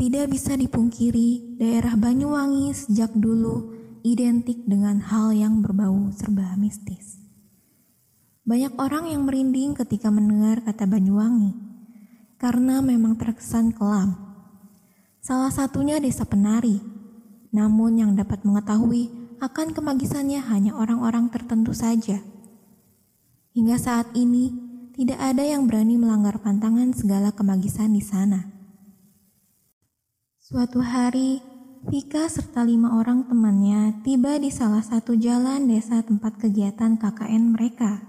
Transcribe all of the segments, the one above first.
Tidak bisa dipungkiri, daerah Banyuwangi sejak dulu identik dengan hal yang berbau serba mistis. Banyak orang yang merinding ketika mendengar kata Banyuwangi, karena memang terkesan kelam. Salah satunya desa penari, namun yang dapat mengetahui akan kemagisannya hanya orang-orang tertentu saja. Hingga saat ini, tidak ada yang berani melanggar pantangan segala kemagisan di sana. Suatu hari, Vika serta lima orang temannya tiba di salah satu jalan desa tempat kegiatan KKN mereka.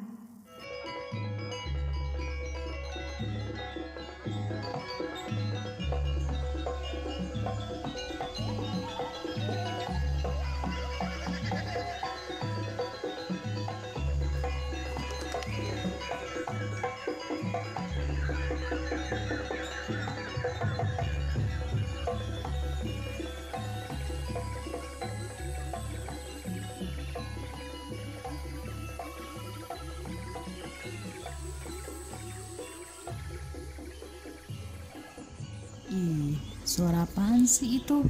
Suara apaan sih itu?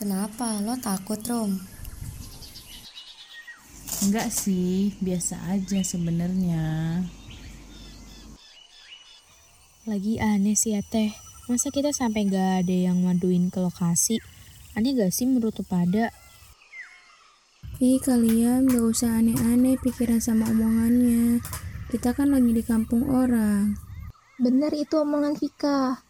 Kenapa? Lo takut, Rom? Enggak sih, biasa aja sebenarnya. Lagi aneh sih ya teh. Masa kita sampai gak ada yang maduin ke lokasi? Aneh gak sih menurut pada? Ih kalian gak usah aneh-aneh pikiran sama omongannya. Kita kan lagi di kampung orang. Benar itu omongan Vika.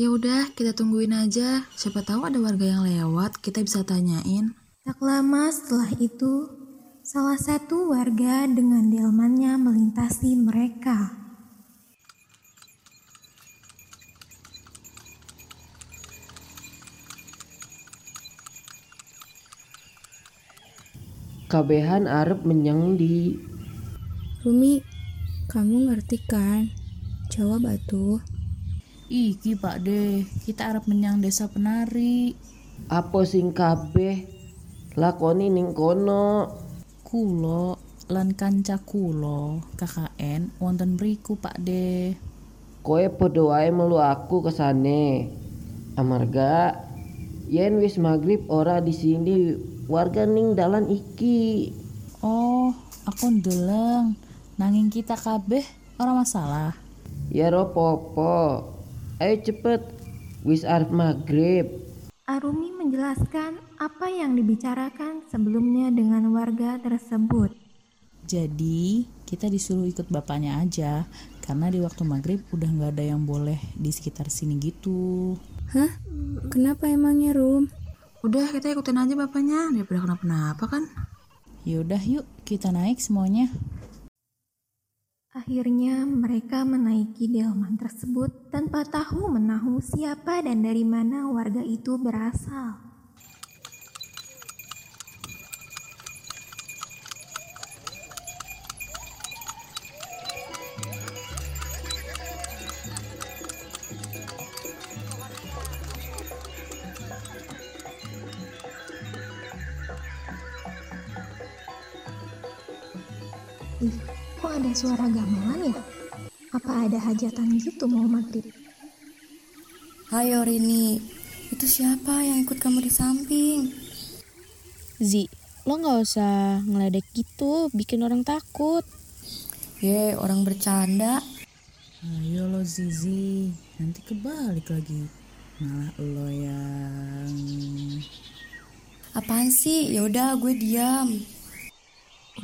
Ya udah, kita tungguin aja. Siapa tahu ada warga yang lewat, kita bisa tanyain. Tak lama setelah itu, salah satu warga dengan delmannya melintasi mereka. Kabehan arep menyang di Rumi, kamu ngerti kan? Jawab atuh. Ih, ki Pak deh, kita arep menyang desa penari. apa sing kabeh lakoni ning kono Kulo lan kanca kulo KKN wonten mriku Pak deh. koe wae melu aku kesane amarga yen wis maghrib ora di sini warga ning dalan iki Oh, aku ndeleng. Nanging kita kabeh ora masalah. ya ropopo ayo cepet wis arep maghrib Arumi menjelaskan apa yang dibicarakan sebelumnya dengan warga tersebut. Jadi kita disuruh ikut bapaknya aja karena di waktu maghrib udah nggak ada yang boleh di sekitar sini gitu. Hah? Kenapa emangnya Rum? Udah, kita ikutin aja bapaknya, daripada kenapa-napa kan. Yaudah yuk kita naik semuanya. Akhirnya mereka menaiki delman tersebut tanpa tahu menahu siapa dan dari mana warga itu berasal. Ada suara gamelan ya? Apa ada hajatan gitu mau maghrib? Hayo Rini, itu siapa yang ikut kamu di samping? Zi, lo gak usah ngeledek gitu, bikin orang takut. Ye, orang bercanda. Ayo lo Zizi, nanti kebalik lagi. Malah lo yang Apaan sih? Yaudah, gue diam.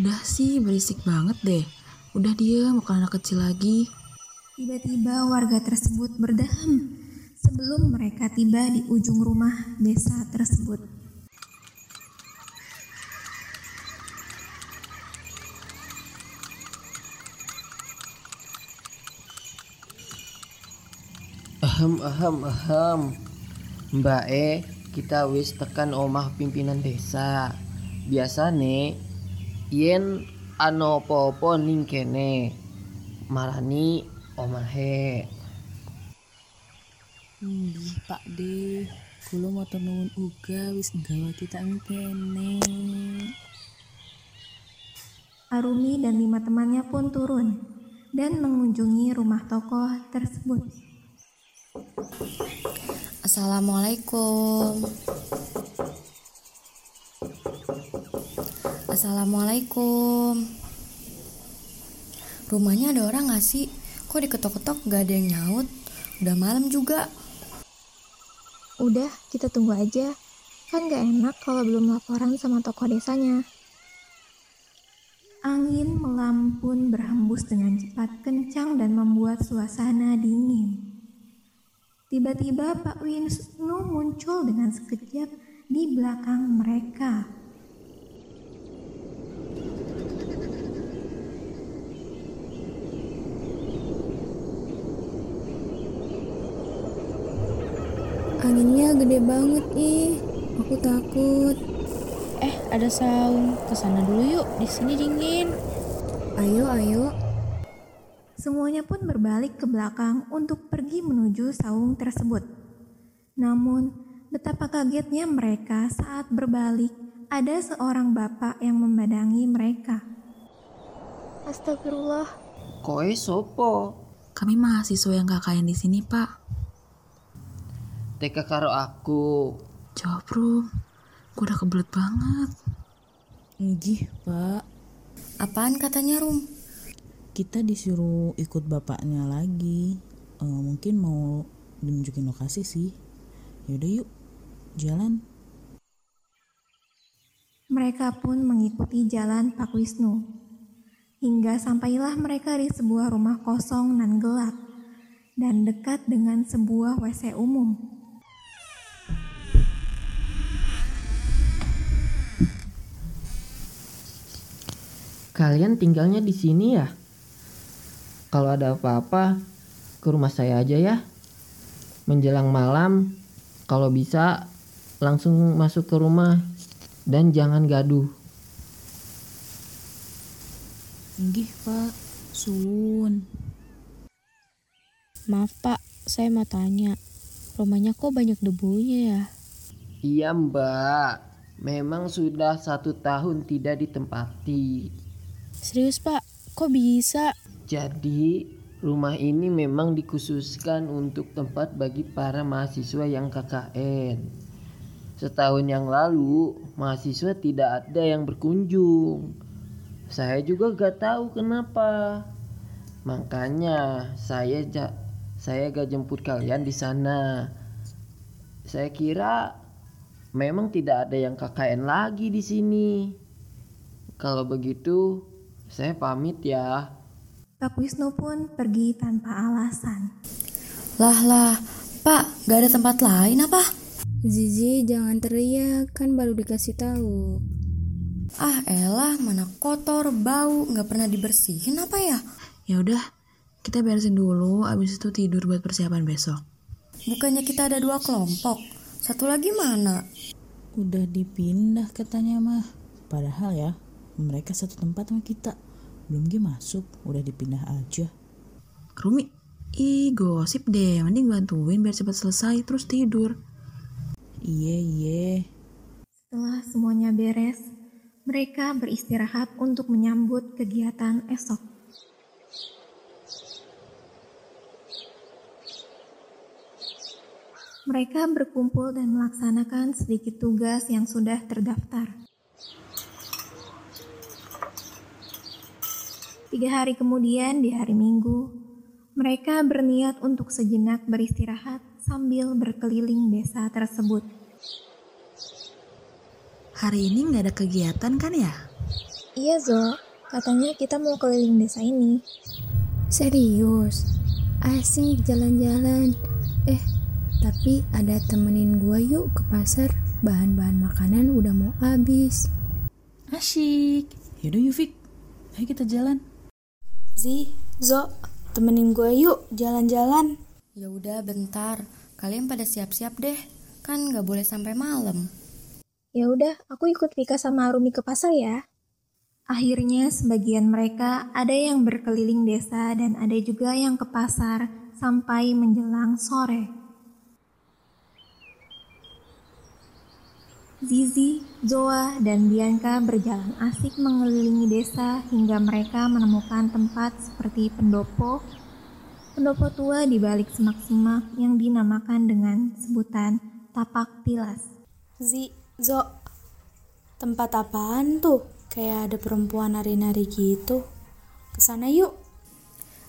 Udah sih, berisik banget deh. Udah dia bukan anak kecil lagi. Tiba-tiba warga tersebut berdaham sebelum mereka tiba di ujung rumah desa tersebut. ahem ahem ahem mbak e kita wis tekan omah pimpinan desa biasa nih yen ano opo-opo ning kene marani omahe Hmm, Pak deh, kulo mau nuwun uga wis gawa kita kene. Arumi dan lima temannya pun turun dan mengunjungi rumah tokoh tersebut. Assalamualaikum. Assalamualaikum. Rumahnya ada orang gak sih? Kok diketok-ketok gak ada yang nyaut? Udah malam juga. Udah, kita tunggu aja. Kan gak enak kalau belum laporan sama tokoh desanya. Angin melampun berhembus dengan cepat kencang dan membuat suasana dingin. Tiba-tiba Pak Wisnu muncul dengan sekejap di belakang mereka. Gede banget ih. Aku takut. Eh, ada saung. Ke sana dulu yuk. Di sini dingin. Ayo, ayo. Semuanya pun berbalik ke belakang untuk pergi menuju saung tersebut. Namun, betapa kagetnya mereka saat berbalik ada seorang bapak yang membadangi mereka. Astagfirullah, Koe sopo? Kami mahasiswa yang KKN di sini, Pak. Teka karo aku. Jawab, Rum. Gue udah kebelet banget. Ngih, Pak. Apaan katanya Rum? Kita disuruh ikut bapaknya lagi. Eh, mungkin mau dinunjukin lokasi sih. Yaudah yuk, jalan. mereka pun mengikuti jalan Pak Wisnu. Hingga sampailah mereka di sebuah rumah kosong dan gelap dan dekat dengan sebuah WC umum. Kalian tinggalnya di sini ya? Kalau ada apa-apa, ke rumah saya aja ya. Menjelang malam, kalau bisa langsung masuk ke rumah dan jangan gaduh. Ngih, Pak. Sun. Maaf pak, saya mau tanya. Rumahnya kok banyak debunya ya? Iya mbak, memang sudah satu tahun tidak ditempati. Serius pak, kok bisa? Jadi rumah ini memang dikhususkan untuk tempat bagi para mahasiswa yang KKN. Setahun yang lalu mahasiswa tidak ada yang berkunjung. Saya juga gak tahu kenapa. Makanya saya saya gak jemput kalian di sana. Saya kira memang tidak ada yang KKN lagi di sini. Kalau begitu, saya pamit ya. Pak Wisnu pun pergi tanpa alasan. Lah lah, Pak, gak ada tempat lain apa? Zizi, jangan teriak, kan baru dikasih tahu. Ah elah, mana kotor, bau, gak pernah dibersihin apa ya? Ya udah, kita beresin dulu, abis itu tidur buat persiapan besok. Bukannya kita ada dua kelompok, satu lagi mana? Udah dipindah katanya mah. Padahal ya, mereka satu tempat sama kita. Belum Gi masuk, udah dipindah aja. Rumi, ih gosip deh, mending bantuin biar cepat selesai terus tidur. Iye, iye. Setelah semuanya beres, mereka beristirahat untuk menyambut kegiatan esok. Mereka berkumpul dan melaksanakan sedikit tugas yang sudah terdaftar. Tiga hari kemudian, di hari Minggu, mereka berniat untuk sejenak beristirahat sambil berkeliling desa tersebut. Hari ini nggak ada kegiatan kan ya? Iya Zo, katanya kita mau keliling desa ini. Serius? Asik jalan-jalan. Eh, tapi ada temenin gua yuk ke pasar. Bahan-bahan makanan udah mau habis. Asyik. Yaudah Yufik, ayo kita jalan. Zi, Zo, temenin gua yuk jalan-jalan. Ya udah bentar, kalian pada siap-siap deh. Kan gak boleh sampai malam. Ya udah, aku ikut Vika sama Arumi ke pasar ya. Akhirnya sebagian mereka ada yang berkeliling desa dan ada juga yang ke pasar sampai menjelang sore. Zizi, Zoa, dan Bianca berjalan asik mengelilingi desa hingga mereka menemukan tempat seperti pendopo, pendopo tua di balik semak-semak yang dinamakan dengan sebutan tapak tilas. Zi, Zo, tempat apaan tuh? Kayak ada perempuan nari-nari gitu. Ke sana yuk.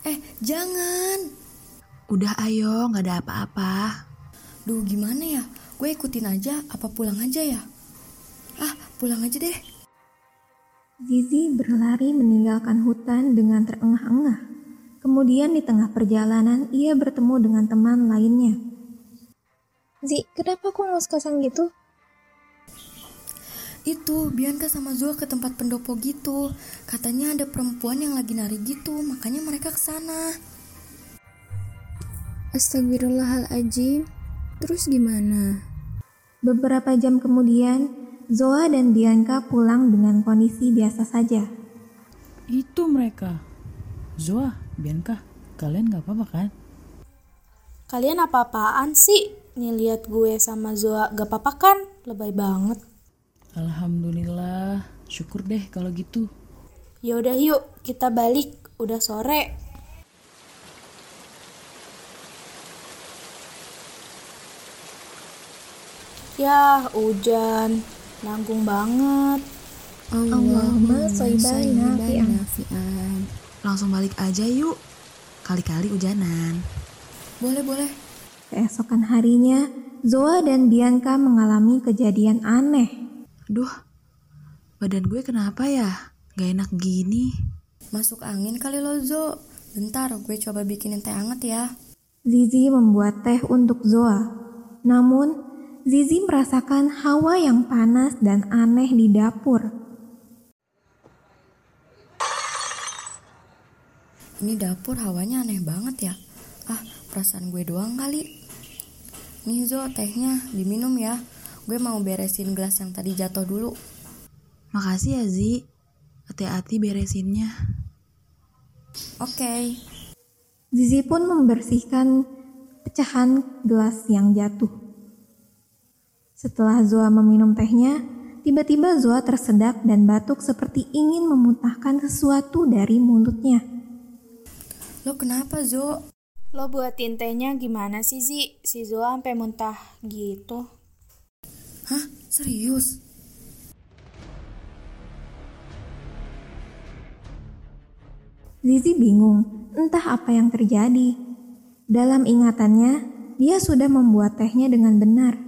Eh, jangan. Udah ayo, nggak ada apa-apa. Duh, gimana ya? Gue ikutin aja, apa pulang aja ya? Ah, pulang aja deh. Zizi berlari meninggalkan hutan dengan terengah-engah. Kemudian di tengah perjalanan ia bertemu dengan teman lainnya. Zi, kenapa kok ngos-kosan gitu? Itu, Bianca sama Zoa ke tempat pendopo gitu. Katanya ada perempuan yang lagi nari gitu, makanya mereka ke sana. Astagfirullahaladzim. Terus gimana? Beberapa jam kemudian, Zoa dan Bianca pulang dengan kondisi biasa saja. Itu mereka. Zoa, Bianca, kalian gak apa-apa kan? Kalian apa-apaan sih? Nih lihat gue sama Zoa gak apa-apa kan? Lebay banget. Alhamdulillah, syukur deh kalau gitu. Yaudah yuk, kita balik. Udah sore. Ya, hujan. Nanggung banget. Allahumma nafi'an. Langsung balik aja yuk. Kali-kali hujanan. Boleh, boleh. Keesokan harinya, Zoa dan Bianca mengalami kejadian aneh. Duh, badan gue kenapa ya? Gak enak gini. Masuk angin kali lo, Zo. Bentar, gue coba bikinin teh hangat ya. Zizi membuat teh untuk Zoa. Namun, Zizi merasakan hawa yang panas dan aneh di dapur. Ini dapur hawanya aneh banget ya. Ah, perasaan gue doang kali. Nih Zo, tehnya diminum ya. Gue mau beresin gelas yang tadi jatuh dulu. Makasih ya Zi. Hati-hati beresinnya. Oke. Zizi pun membersihkan pecahan gelas yang jatuh. Setelah Zoa meminum tehnya, tiba-tiba Zoa tersedak dan batuk seperti ingin memuntahkan sesuatu dari mulutnya. Lo kenapa, Zo? Lo buatin tehnya gimana sih, Zi? Si Zoa sampai muntah gitu. Hah? Serius? Zizi bingung, entah apa yang terjadi. Dalam ingatannya, dia sudah membuat tehnya dengan benar.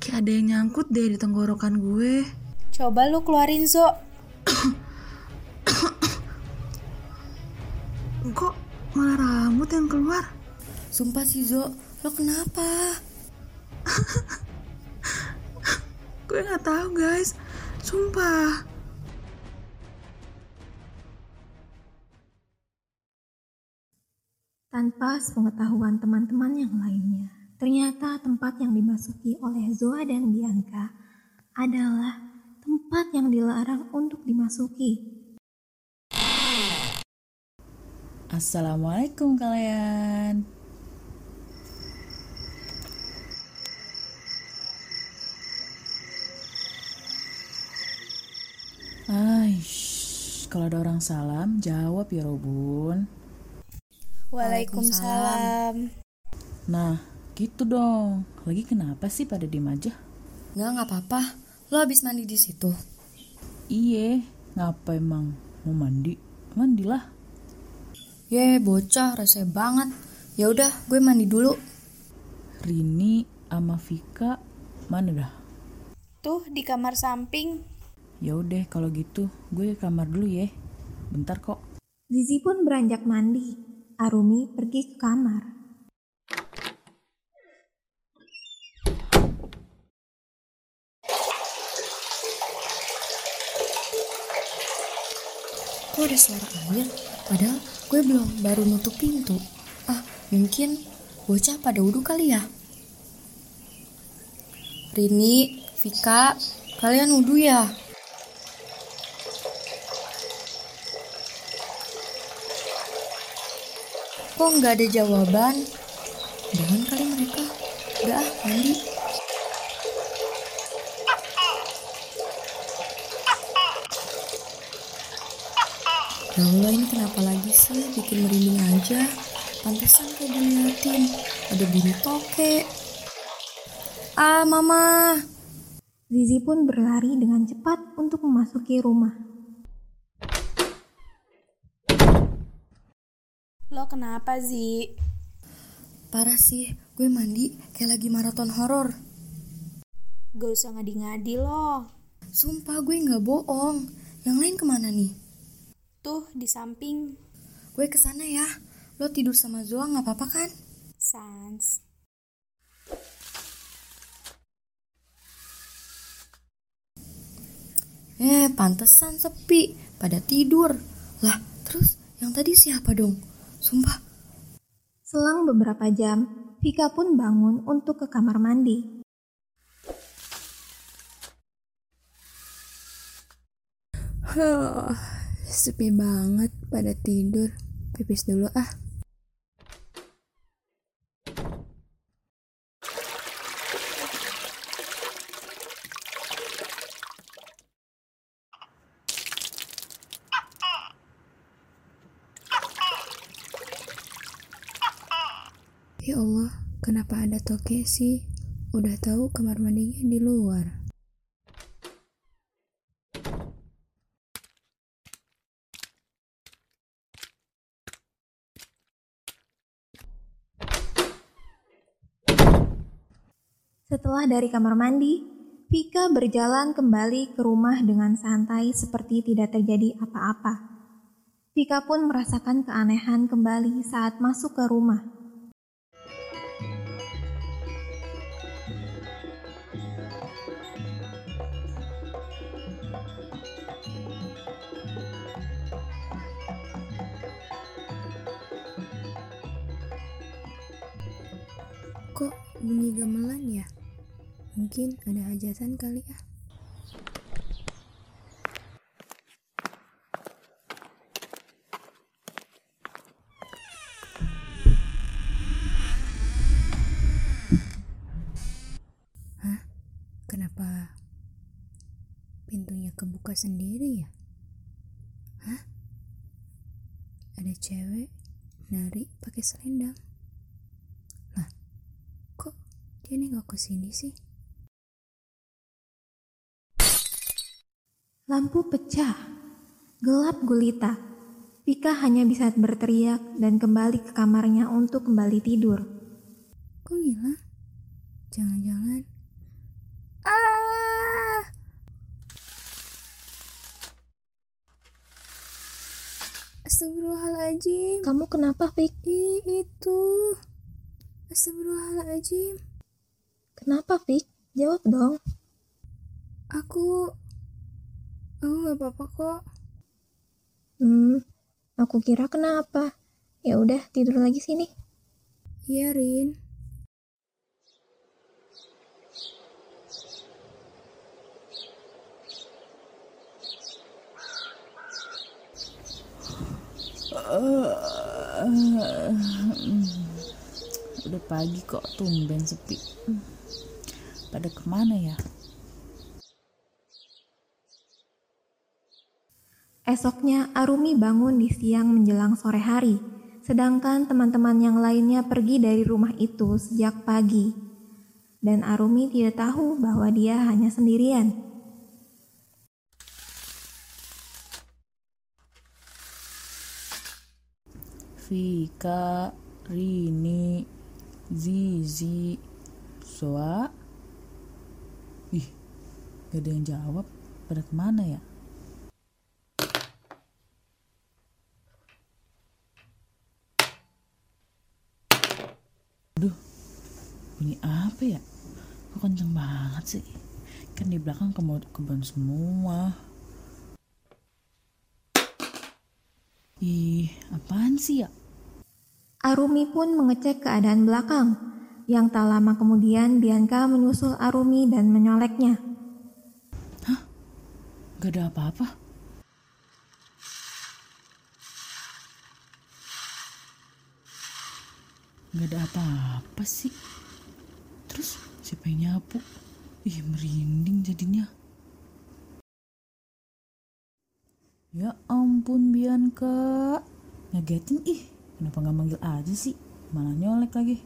Kayak ada yang nyangkut deh di tenggorokan gue. Coba lo keluarin, Zo. Kok malah rambut yang keluar? Sumpah sih, Zo. Lo kenapa? Gue nggak tahu guys. Sumpah. Tanpa sepengetahuan teman-teman yang lainnya, ternyata tempat yang dimasuki oleh Zoa dan Bianca adalah tempat yang dilarang untuk dimasuki. Assalamualaikum kalian. Aish, kalau ada orang salam, jawab ya Robun. Waalaikumsalam. Nah, gitu dong. Lagi kenapa sih pada diem aja? Nggak, nggak apa-apa. Lo habis mandi di situ. Iye, ngapa emang? Mau mandi? Mandilah. Ye, bocah, rese banget. Ya udah, gue mandi dulu. Rini sama Vika mana dah? Tuh di kamar samping. Ya udah kalau gitu, gue ke kamar dulu ya. Bentar kok. Zizi pun beranjak mandi. Arumi pergi ke kamar. Kok ada suara air? Padahal gue belum baru nutup pintu. Ah, mungkin bocah pada wudhu kali ya? Rini, Vika, kalian wudhu ya? Kok nggak ada jawaban? Jangan kali mereka. Udah ah, mandi. Ya Allah ini kenapa apalagi sih bikin merinding aja. Pantesan kayak diliatin. Ada bunyi toke. Ah, mama. Zizi pun berlari dengan cepat untuk memasuki rumah. Lo kenapa, Zi? Parah sih, gue mandi kayak lagi maraton horor. Gak usah ngadi-ngadi lo. Sumpah gue nggak bohong. Yang lain ke mana nih? Tuh, di samping. Gue ke sana ya. Lo tidur sama Zoa nggak apa-apa kan? Sans. Eh, pantesan sepi. Pada tidur. Lah, terus yang tadi siapa dong? Sumpah, Selang beberapa jam, Vika pun bangun untuk ke kamar mandi. Huh, sepi banget pada tidur. Pipis dulu ah. Ya Allah, kenapa ada toke sih? Udah tahu kamar mandinya di luar. Setelah dari kamar mandi, Vika berjalan kembali ke rumah dengan santai seperti tidak terjadi apa-apa. Vika pun merasakan keanehan kembali saat masuk ke rumah. Kok bunyi gamelan ya? Mungkin ada hajatan kali ya. Hah? Kenapa pintunya kebuka sendiri ya? Hah? Ada cewek nari pakai selendang. Lah, kok dia nengok ke sini sih? Lampu pecah, gelap gulita. Vika hanya bisa berteriak dan kembali ke kamarnya untuk kembali tidur. Kok hilang? Jangan-jangan Ah! Astagfirullahaladzim Kamu kenapa? Ih, itu Astagfirullahaladzim Kenapa, Vik? Jawab dong. Aku Aku gak apa-apa kok Hmm, aku kira kenapa. Ya udah, tidur lagi sini. Iya Rin Udah pagi kok tumben sepi. Pada ke mana ya? Esoknya, Arumi bangun di siang menjelang sore hari, sedangkan teman-teman yang lainnya pergi dari rumah itu sejak pagi. Dan Arumi tidak tahu bahwa dia hanya sendirian. Vika, Rini, Zizi, Soa. Ih, gak ada yang jawab. Pada ke mana ya? Aduh, apa ya? Kok kenceng banget sih? Kan di belakang kebun, kebun semua. Ih, apaan sih ya? Arumi pun mengecek keadaan belakang. Yang tak lama kemudian Bianca menyusul Arumi dan menyoleknya. Gak ada apa-apa. Gak ada apa-apa sih. Siapa yang nyapu? Ih merinding jadinya. Ya ampun Bianca. Ngagetin ih, kenapa nggak manggil aja sih? Malah nyolek lagi.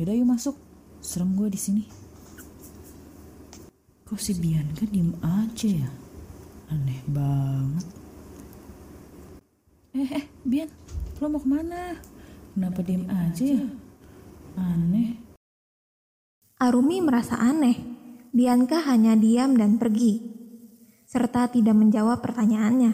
Yaudah yuk masuk. Serem gue di sini. Kok si Bianca diem aja ya? Aneh banget. Eh, eh, Bian, lo mau ke mana? Kenapa diem aja ya? Aneh. Arumi merasa aneh. Bianca hanya diam dan pergi, serta tidak menjawab pertanyaannya.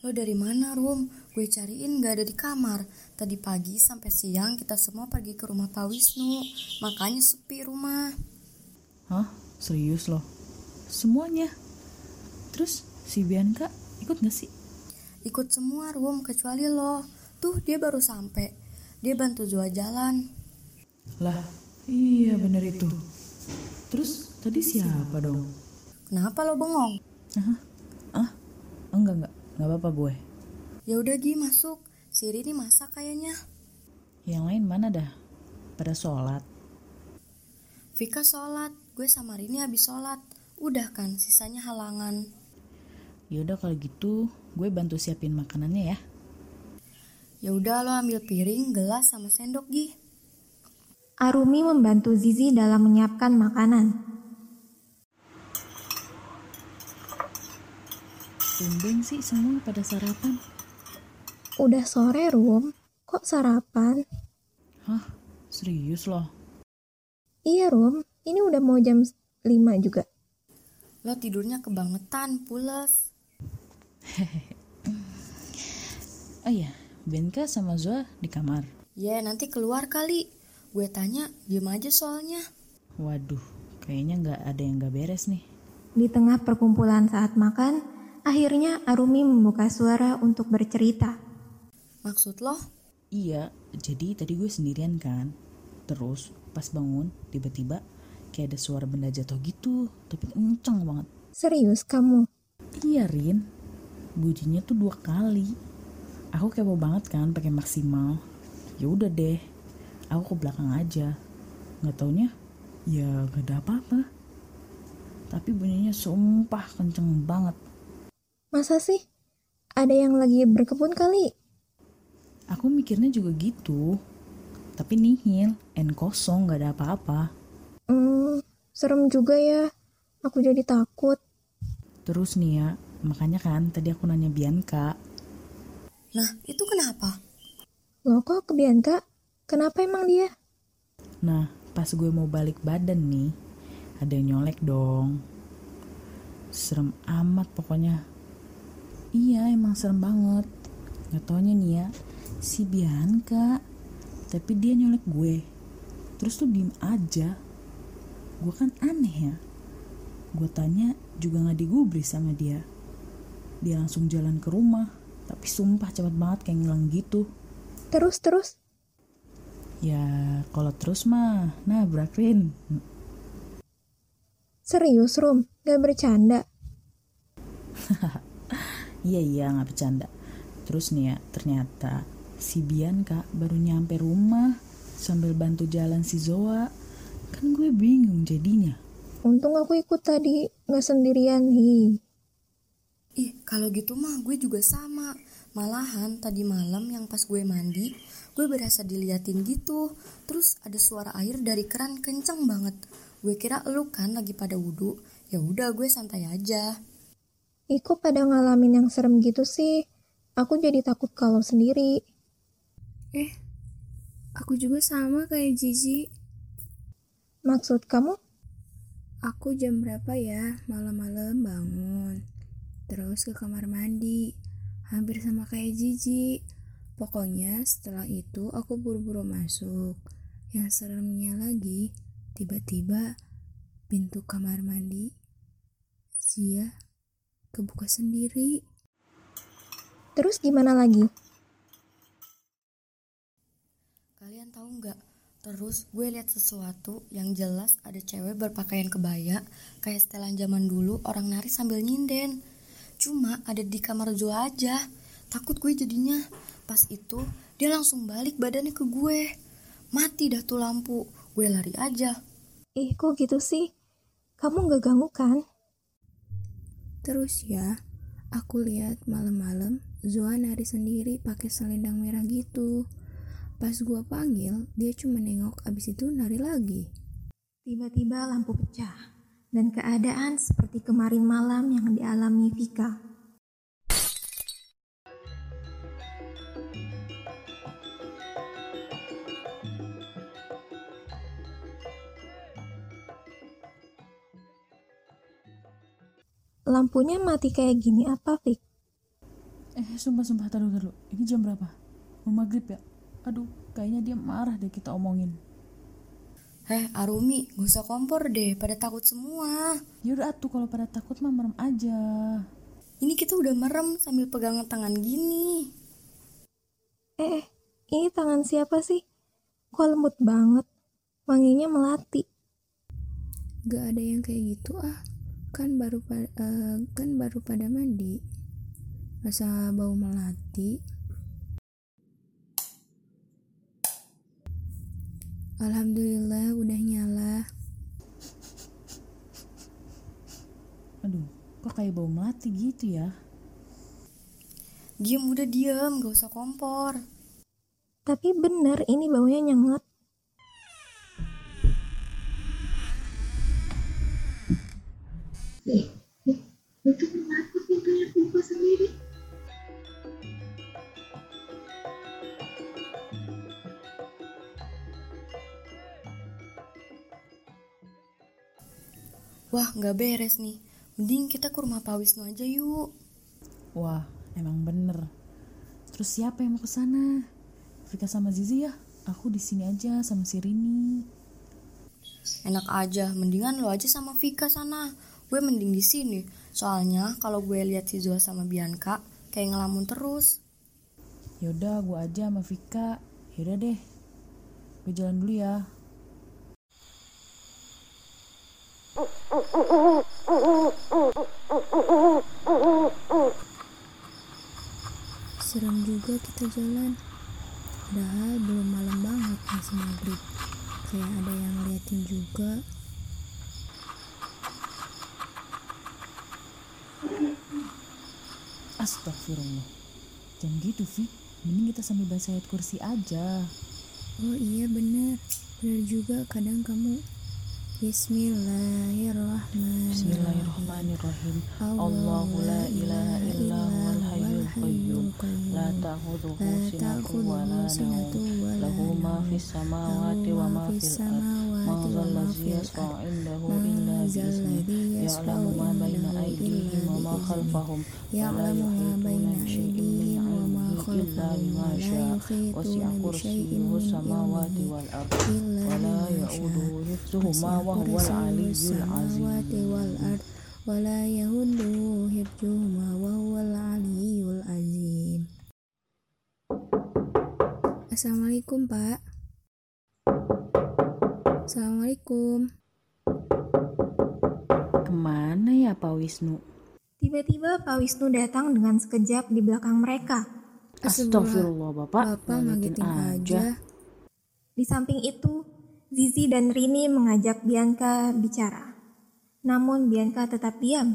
Lo dari mana, Rum? Gue cariin gak ada di kamar. Tadi pagi sampai siang kita semua pergi ke rumah Pak Wisnu. Makanya sepi rumah. Hah? Serius loh? Semuanya? Terus si Bianca ikut gak sih? Ikut semua, Rum, kecuali lo. Tuh, dia baru sampai. Dia bantu Zua jalan. Lah, iya bener itu. Terus tadi siapa dong? Kenapa lo bengong? Hah? Ah? Enggak, enggak. Enggak apa-apa gue. Ya udah Gi masuk. Si Riri masak kayaknya. Yang lain mana dah? Pada sholat. Vika sholat, gue sama Rini habis sholat. Udah kan, sisanya halangan. Yaudah kalau gitu, gue bantu siapin makanannya ya. Ya udah lo ambil piring, gelas sama sendok Gi. Arumi membantu Zizi dalam menyiapkan makanan. Tumben sih semua pada sarapan. Udah sore, Rum. Kok sarapan? Hah? Serius loh? Iya, Rum. Ini udah mau jam 5 juga. Lo tidurnya kebangetan, pules. Oh iya, Benka sama Zoa di kamar. Ya nanti keluar kali. Gue tanya, diem aja soalnya. Waduh, kayaknya nggak ada yang nggak beres nih. Di tengah perkumpulan saat makan, akhirnya Arumi membuka suara untuk bercerita. Maksud lo? Iya, jadi tadi gue sendirian kan. Terus pas bangun, tiba-tiba kayak ada suara benda jatuh gitu, tapi kenceng banget. Serius kamu? Iya Rin, bunyinya tuh dua kali. Aku kepo banget kan pakai maksimal. Ya udah deh, aku ke belakang aja. Nggak taunya, ya gak ada apa-apa. Tapi bunyinya sumpah kenceng banget. Masa sih? Ada yang lagi berkebun kali? Aku mikirnya juga gitu. Tapi nihil, and kosong gak ada apa-apa. Hmm, serem juga ya. Aku jadi takut. Terus nih ya, makanya kan tadi aku nanya Bianca, Nah, itu kenapa? Loh kok ke Bianca? Kenapa emang dia? Nah, pas gue mau balik badan nih, ada yang nyolek dong. Serem amat pokoknya. Iya, emang serem banget. Gak taunya nih ya, si Bianca. Tapi dia nyolek gue. Terus tuh diem aja. Gue kan aneh ya. Gue tanya juga gak digubris sama dia. Dia langsung jalan ke rumah. Tapi sumpah cepet banget kayak ngilang gitu. Terus terus? Ya, kalau terus mah, nah Rin. Serius Rum? Gak bercanda? Iya iya nggak bercanda. Terus nih ya ternyata si Bianca baru nyampe rumah sambil bantu jalan si Zoa. Kan gue bingung jadinya. Untung aku ikut tadi, gak sendirian hi. Ih, kalau gitu mah gue juga sama. Malahan tadi malam yang pas gue mandi, gue berasa diliatin gitu. Terus ada suara air dari keran kenceng banget. Gue kira elu kan lagi pada wudhu. Ya udah gue santai aja. Ih kok pada ngalamin yang serem gitu sih? Aku jadi takut kalau sendiri. Eh, aku juga sama kayak Zizi. Maksud kamu? Aku jam berapa ya malam-malam bangun. Terus ke kamar mandi. Hampir sama kayak Zizi. Pokoknya setelah itu aku buru-buru masuk. Yang seremnya lagi, tiba-tiba pintu kamar mandi Zia kebuka sendiri. Terus gimana lagi? Kalian tahu nggak? Terus gue lihat sesuatu yang jelas ada cewek berpakaian kebaya kayak setelan zaman dulu orang nari sambil nyinden. Cuma ada di kamar Zoa aja. Takut gue jadinya. Pas itu dia langsung balik badannya ke gue. Mati dah tuh lampu. Gue lari aja. Ih kok gitu sih? Kamu gak ganggu kan? Terus ya, aku lihat malam-malam Zoa nari sendiri pakai selendang merah gitu. Pas gua panggil, dia cuma nengok abis itu nari lagi. Tiba-tiba lampu pecah, dan keadaan seperti kemarin malam yang dialami Vika. Lampunya mati kayak gini apa, Fik? Eh, sumpah, sumpah, taruh, taruh. Ini jam berapa? Mau maghrib ya? Aduh, kayaknya dia marah deh kita omongin. Eh, Arumi, gak usah kompor deh, pada takut semua. Yaudah atuh kalau pada takut mah merem aja. Ini kita udah merem sambil pegangan tangan gini. Eh, ini tangan siapa sih? Kok lembut banget? Wanginya melati. Gak ada yang kayak gitu ah. Kan baru eh, kan baru pada mandi. Masa bau melati? Alhamdulillah udah nyala. Aduh, kok kayak bau melati gitu ya? Diam udah diam, gak usah kompor. Tapi bener ini baunya nyengat. Wah, gak beres nih. Mending kita ke rumah Pak Wisnu aja yuk. Wah, emang bener. Terus siapa yang mau ke sana? Vika sama Zizi ya? Aku di sini aja sama si Rini. Enak aja, mendingan lo aja sama Vika sana. Gue mending di sini. Soalnya kalau gue lihat si Zoa sama Bianca kayak ngelamun terus. Yaudah, gua aja sama Vika. Yaudah deh. Gue jalan dulu ya. Serem juga kita jalan. Padahal belum malam banget masih maghrib. Kayak ada yang ngeliatin juga. Astagfirullah. Jangan gitu, Vi. Mending kita sambil baca ayat kursi aja. Oh iya bener. Bener juga kadang kamu Bismillahirrahmanirrahim. Bismillahirrahmanirrahim. Allahu la ilaha illa huwal hayyul qayyum. La ta'khudhuhu sinatun wa la nawm. Lahu ma fis samawati wa ma fil ardh. Ma dhalladzi yashfa'u indahu illa bi'idznihi. Ya'lamu ma baina aydihim wa ma khalfahum. Wa la yuhituna bi ardh. Wa la ya'uduhu hifdhuhuma wa huwal 'aliyyul 'azim. samawati wal ard wala yahuduhu hifdzuhuma wa huwal aliyyul azim. Assalamualaikum, Pak. Assalamualaikum. Ke mana ya Pak Wisnu? Tiba-tiba Pak Wisnu datang dengan sekejap di belakang mereka. Astagfirullah Bapak, Bapak ngagetin ngagetin aja. Di samping itu, Zizi dan Rini mengajak Bianca bicara. Namun Bianca tetap diam.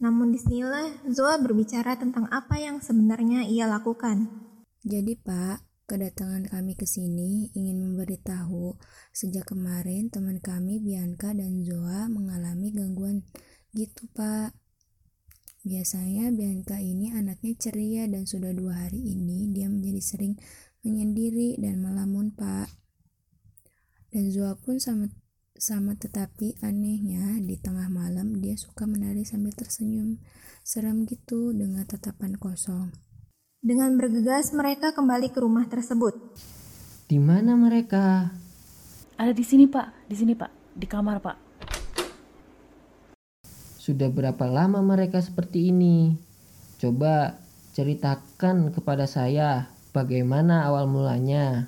Namun di sinilah Zoa berbicara tentang apa yang sebenarnya ia lakukan. Jadi Pak, kedatangan kami ke sini ingin memberitahu sejak kemarin teman kami Bianca dan Zoa mengalami gangguan gitu Pak. Biasanya Bianca ini anaknya ceria dan sudah dua hari ini dia menjadi sering menyendiri dan melamun Pak. Dan Zoa pun sama sama tetapi anehnya di tengah malam dia suka menari sambil tersenyum seram gitu dengan tatapan kosong. Dengan bergegas mereka kembali ke rumah tersebut. Di mana mereka? Ada di sini Pak, di sini Pak, di kamar Pak. Sudah berapa lama mereka seperti ini? Coba ceritakan kepada saya bagaimana awal mulanya.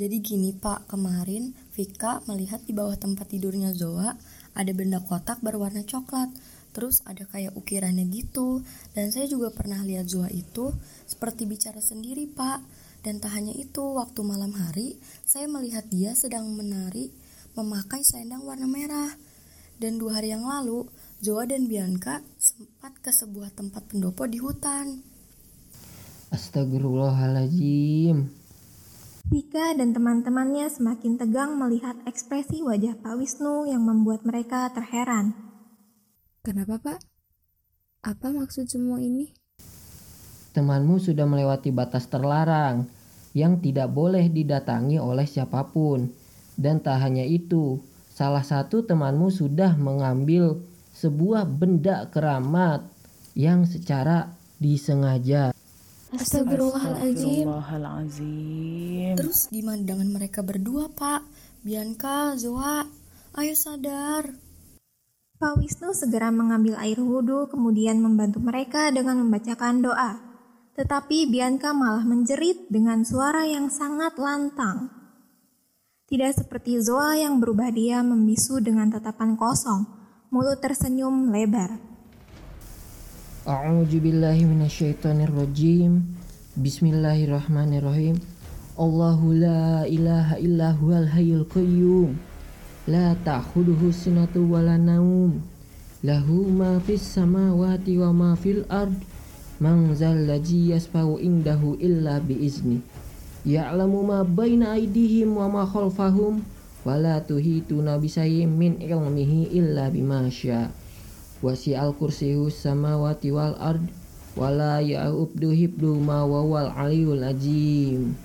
Jadi gini pak, kemarin Vika melihat di bawah tempat tidurnya Zoa ada benda kotak berwarna coklat. Terus ada kayak ukirannya gitu. Dan saya juga pernah lihat Zoa itu seperti bicara sendiri pak. Dan tak hanya itu, waktu malam hari saya melihat dia sedang menari memakai selendang warna merah. Dan dua hari yang lalu, Zoa dan Bianca sempat ke sebuah tempat pendopo di hutan. Astagfirullahaladzim. Vika dan teman-temannya semakin tegang melihat ekspresi wajah Pak Wisnu yang membuat mereka terheran. Kenapa, Pak? Apa maksud semua ini? Temanmu sudah melewati batas terlarang yang tidak boleh didatangi oleh siapa pun. Dan tak hanya itu, salah satu temanmu sudah mengambil sebuah benda keramat yang secara disengaja. Astagfirullahaladzim. Astagfirullahaladzim. Terus gimana dengan mereka berdua, Pak? Bianca, Zoa, ayo sadar. Pak Wisnu segera mengambil air wudhu kemudian membantu mereka dengan membacakan doa. Tetapi Bianca malah menjerit dengan suara yang sangat lantang. Tidak seperti Zoa yang berubah dia membisu dengan tatapan kosong, mulut tersenyum lebar. A'udzu billahi minasyaitonir rajim. Bismillahirrahmanirrahim. Allahu la ilaha illa huwal hayyul qayyum. La ta'khudhuhu sinatu wa la naum. Lahu ma fis samawati wa ma fil ard. Man zal ladzi yasfa'u indahu illa bi izni. Ya'lamu ma baina aydihim wa ma khalfahum wa la tuhituna bisayyin min ilmihi illa bima syaa. Wasi'al kursiyu samawati wal ard wala ya'ubdu hibdu ma wawal aliyul azim.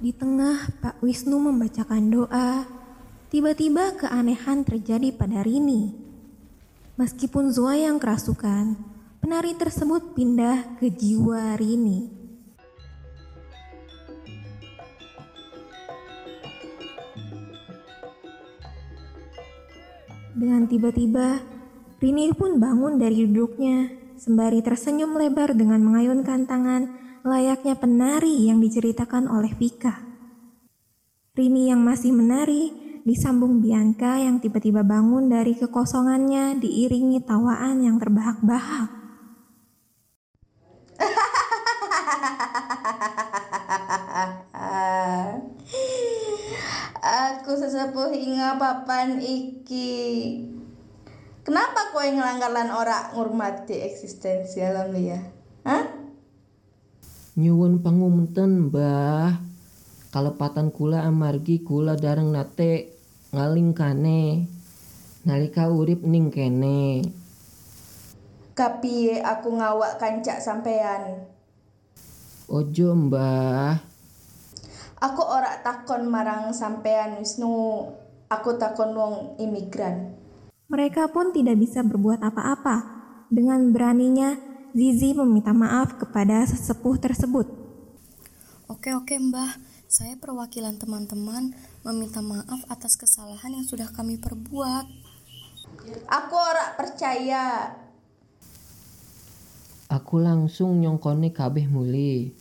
Di tengah Pak Wisnu membacakan doa, tiba-tiba keanehan terjadi pada Rini. Meskipun Zoa yang kerasukan, penari tersebut pindah ke jiwa Rini. Dengan tiba-tiba, Rini pun bangun dari duduknya, sembari tersenyum lebar dengan mengayunkan tangan layaknya penari yang diceritakan oleh Vika. Rini yang masih menari disambung Bianca yang tiba-tiba bangun dari kekosongannya diiringi tawaan yang terbahak-bahak. Aku sesepuh hingga papan iki. Kenapa kowe ngelanggaran ora ngurmati eksistensi alam liya? Hah? Nyuwun pangumunten, Mbah. Kalepatan kula amargi kula dareng nate ngalingkane nalika urip ning kene. Kapiye aku ngawak kancak sampean? Ojo, Mbah. Aku ora takon marang sampean Wisnu. Aku takon wong imigran. Mereka pun tidak bisa berbuat apa-apa. Dengan beraninya, Zizi meminta maaf kepada sesepuh tersebut. Oke oke mbah, saya perwakilan teman-teman meminta maaf atas kesalahan yang sudah kami perbuat. Aku ora percaya. Aku langsung nyongkone kabeh muli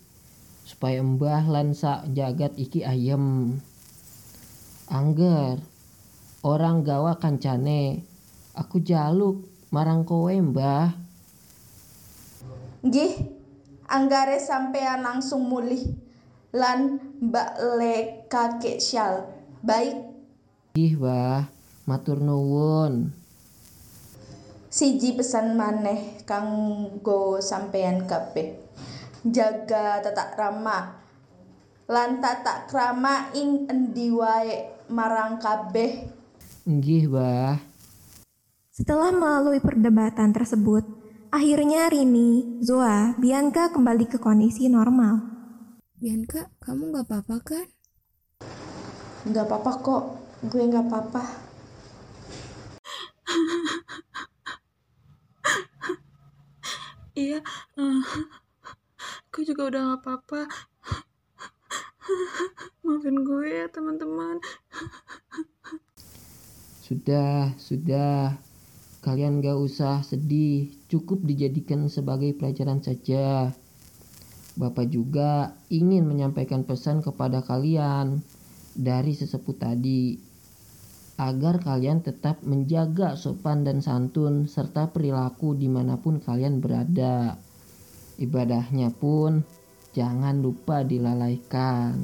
supaya mbah lan sak jagat iki ayem. Angger orang gawa kancane. Aku jaluk marang kowe mbah. Nggih, anggare sampean langsung mulih lan mbak le kakek syal. Baik, Ih mbah, matur nuwun. Siji pesan maneh kanggo sampean kabeh. Jaga tatak rama lan tatak krama ing endi wae marang kabeh. Nggih mbah. Setelah melalui perdebatan tersebut, akhirnya Rini, Zoa, Bianca kembali ke kondisi normal. Bianca, kamu gak apa-apa kan? Nggak apa-apa kok, gue nggak apa-apa. Iya, eh, gue juga udah gak apa-apa. Maafin gue ya teman-teman. Sudah, sudah. Kalian gak usah sedih, cukup dijadikan sebagai pelajaran saja. Bapak juga ingin menyampaikan pesan kepada kalian dari sesepuh tadi, agar kalian tetap menjaga sopan dan santun serta perilaku di mana pun kalian berada. Ibadahnya pun jangan lupa dilalaikan.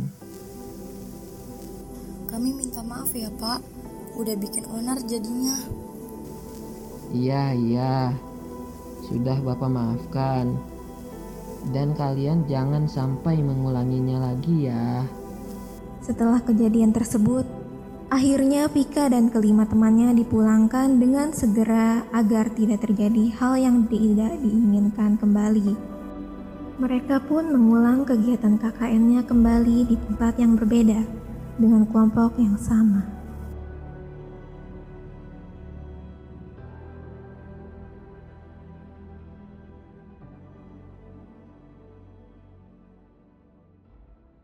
Kami minta maaf ya pak, udah bikin onar jadinya. Iya, iya. Sudah Bapak maafkan. Dan kalian jangan sampai mengulanginya lagi ya. Setelah kejadian tersebut, akhirnya Pika dan kelima temannya dipulangkan dengan segera agar tidak terjadi hal yang tidak diinginkan kembali. Mereka pun mengulang kegiatan KKN-nya kembali di tempat yang berbeda dengan kelompok yang sama.